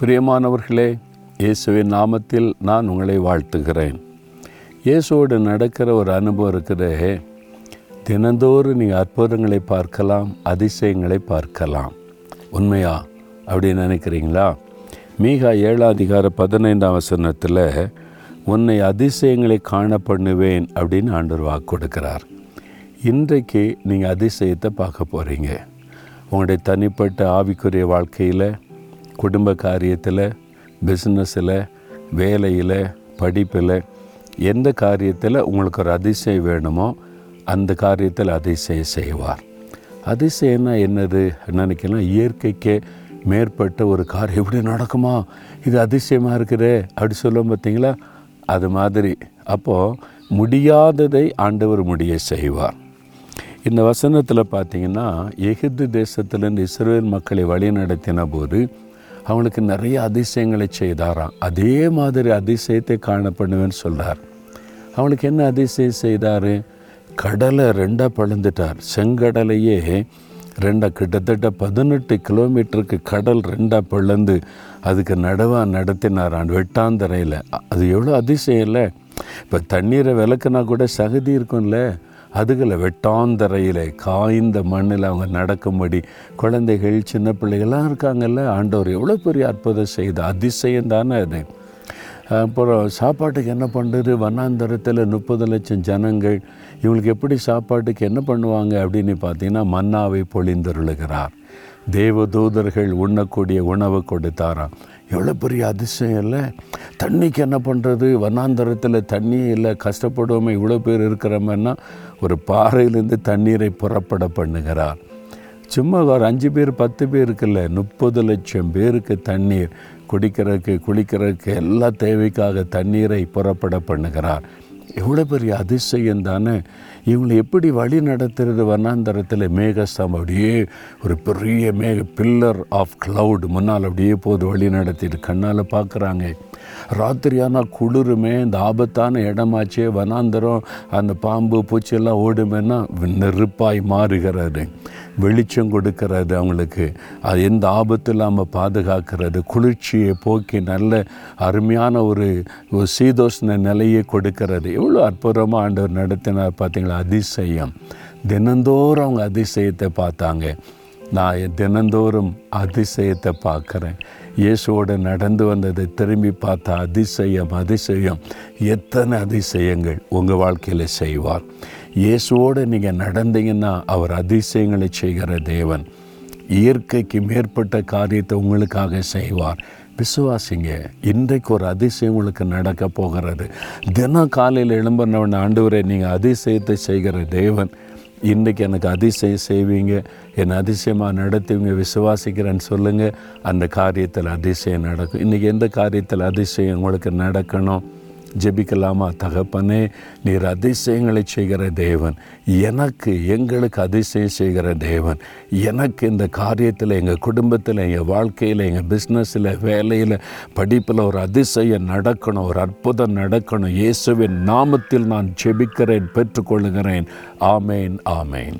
பிரியமானவர்களே இயேசுவின் நாமத்தில் நான் உங்களை வாழ்த்துகிறேன். இயேசுவோடு நடக்கிற ஒரு அனுபவம் இருக்கிறே தினந்தோறும் நீங்கள் அற்புதங்களை பார்க்கலாம் அதிசயங்களை பார்க்கலாம். உண்மையா? அப்படின்னு நினைக்கிறீங்களா? மீகா ஏழாம் அதிகார பதினைந்தாம் வசனத்தில் உன்னை அதிசயங்களை காண பண்ணுவேன் அப்படின்னு ஆண்டவர் வாக்கு கொடுக்கிறார். இன்றைக்கு நீங்கள் அதிசயத்தை பார்க்க போகிறீங்க உங்களுடைய தனிப்பட்ட ஆவிக்குரிய வாழ்க்கையில் குடும்ப காரியத்தில் பிஸ்னஸில் வேலையில் படிப்பில் எந்த காரியத்தில் உங்களுக்கு ஒரு அதிசயம் வேணுமோ அந்த காரியத்தில் அதிசயம் செய்வார். அதிசயம்னா என்னது? நினைக்கலாம்? இயற்கைக்கு மேற்பட்ட ஒரு காரியம் எப்படி நடக்குமா? இது அதிசயமாக இருக்குதே அப்படி சொல்லுவோம் பார்த்தீங்களா? அது மாதிரி. அப்போது முடியாததை ஆண்டவர் முடிய செய்வார். இந்த வசனத்தில் பார்த்தீங்கன்னா எகிப்து தேசத்திலேருந்து இஸ்ரேல் மக்களை வழி நடத்தின போது அவங்களுக்கு நிறைய அதிசயங்களை செய்தாராம். அதே மாதிரி அதிசயத்தை காணப்படுவேன்னு சொல்கிறார் அவனுக்கு என்ன அதிசயம் செய்தார்? கடலை ரெண்டாக பழுந்துட்டார். செங்கடலையே ரெண்டாக கிட்டத்தட்ட பதினெட்டு கிலோமீட்டருக்கு கடல் ரெண்டாக பிளந்து அதுக்கு நடவாக நடத்தினாரான் வெட்டாந்தரையில். அது எவ்வளோ அதிசயம் இல்லை. இப்போ தண்ணீரை விளக்குனா கூட சகதி இருக்கும்ல. அதுகளை வெட்டாந்தரையில் காய்ந்த மண்ணில் அவங்க நடக்கும்படி குழந்தைகள் சின்ன பிள்ளைகள்லாம் இருக்காங்கல்ல ஆண்டவர் எவ்வளோ பெரிய அற்புதம் செய்த அதிசயம் தானே அது. அப்புறம் சாப்பாட்டுக்கு என்ன பண்ணுறது? வண்ணாந்தரத்தில் முப்பது லட்சம் ஜனங்கள் இவங்களுக்கு எப்படி சாப்பாட்டுக்கு என்ன பண்ணுவாங்க அப்படின்னு பார்த்தீங்கன்னா மன்னாவை பொழிந்தருளுகிறார். தேவதூதர்கள் உண்ணக்கூடிய உணவு கொடுத்தாராம். எவ்வளோ பெரிய அதிசயம் இல்லை. தண்ணிக்கு என்ன பண்ணுறது வண்ணாந்தரத்தில் தண்ணி இல்லை. கஷ்டப்படுவோமே இவ்வளோ பேர் இருக்கிறோம்னா ஒரு பாறையிலேருந்து தண்ணீரை புறப்பட பண்ணுகிறார். சும்மா ஒரு அஞ்சு பேர் பத்து பேருக்குல்ல முப்பது லட்சம் பேருக்கு தண்ணீர் குடிக்கிறதுக்கு குளிக்கிறதுக்கு எல்லா தேவைக்காக தண்ணீரை புறப்பட பண்ணுகிறார். எவ்வளோ பெரிய அதிசயம் தானே? இவங்களை எப்படி வழி நடத்துறது? வண்ணாந்தரத்தில் மேகஸ்தம் அப்படியே ஒரு பெரிய மேக பில்லர் ஆஃப் க்ளவுட் முன்னால் அப்படியே போது வழி நடத்திட்டு கண்ணால் பார்க்குறாங்க. ராத்திரியானால் குளிருமே இந்த ஆபத்தான இடமாச்சே வனாந்தரம் அந்த பாம்பு பூச்சியெல்லாம் ஓடுமேன்னா நெருப்பாய் மாறுகிறாரு வெளிச்சம் கொடுக்கறது அவங்களுக்கு. அது எந்த ஆபத்து இல்லாமல் பாதுகாக்கிறது. குளிர்ச்சியை போக்கி நல்ல அருமையான ஒரு சீதோஷ்ண நிலையை கொடுக்கறது. எவ்வளோ அற்புதமாக ஆண்டவர் நடத்தினார் பார்த்தீங்களா அதிசயம். தினந்தோறும் அவங்க அதிசயத்தை பார்த்தாங்க. நான் தினந்தோறும் அதிசயத்தை பார்க்குறேன். இயேசுவோடு நடந்து வந்ததை திரும்பி பார்த்த அதிசயம் அதிசயம். எத்தனை அதிசயங்கள் உங்கள் வாழ்க்கையில் செய்வார். இயேசுவோடு நீங்கள் நடந்தீங்கன்னா அவர் அதிசயங்களை செய்கிற தேவன். இயற்கைக்கு மேற்பட்ட காரியத்தை உங்களுக்காக செய்வார். விசுவாசிங்க இன்றைக்கு ஒரு அதிசயம் உங்களுக்கு நடக்க போகிறது. தினம் காலையில் எழும்பினவன் ஆண்டவரை நீங்கள் அதிசயத்தை செய்கிற தேவன். இன்றைக்கி எனக்கு அதிசயம் செய்வீங்க என்னை அதிசயமாக நடத்துவீங்க விசுவாசிக்கிறேன்னு சொல்லுங்கள் அந்த காரியத்தில் அதிசயம் நடக்கும். இன்றைக்கி எந்த காரியத்தில் அதிசயம் உங்களுக்கு நடக்கணும்? ஜெபிக்கலாமா தகப்பனே நீர் அதிசயங்களை செய்கிற தேவன். எனக்கு எங்களுக்கு அதிசயம் செய்கிற தேவன். எனக்கு இந்த காரியத்தில் எங்கள் குடும்பத்தில் எங்கள் வாழ்க்கையில் எங்கள் பிஸ்னஸில் வேலையில் படிப்பில் ஒரு அதிசயம் நடக்கணும் ஒரு அற்புதம் நடக்கணும். இயேசுவின் நாமத்தில் நான் ஜெபிக்கிறேன் பெற்றுக்கொள்கிறேன் ஆமேன் ஆமேன்.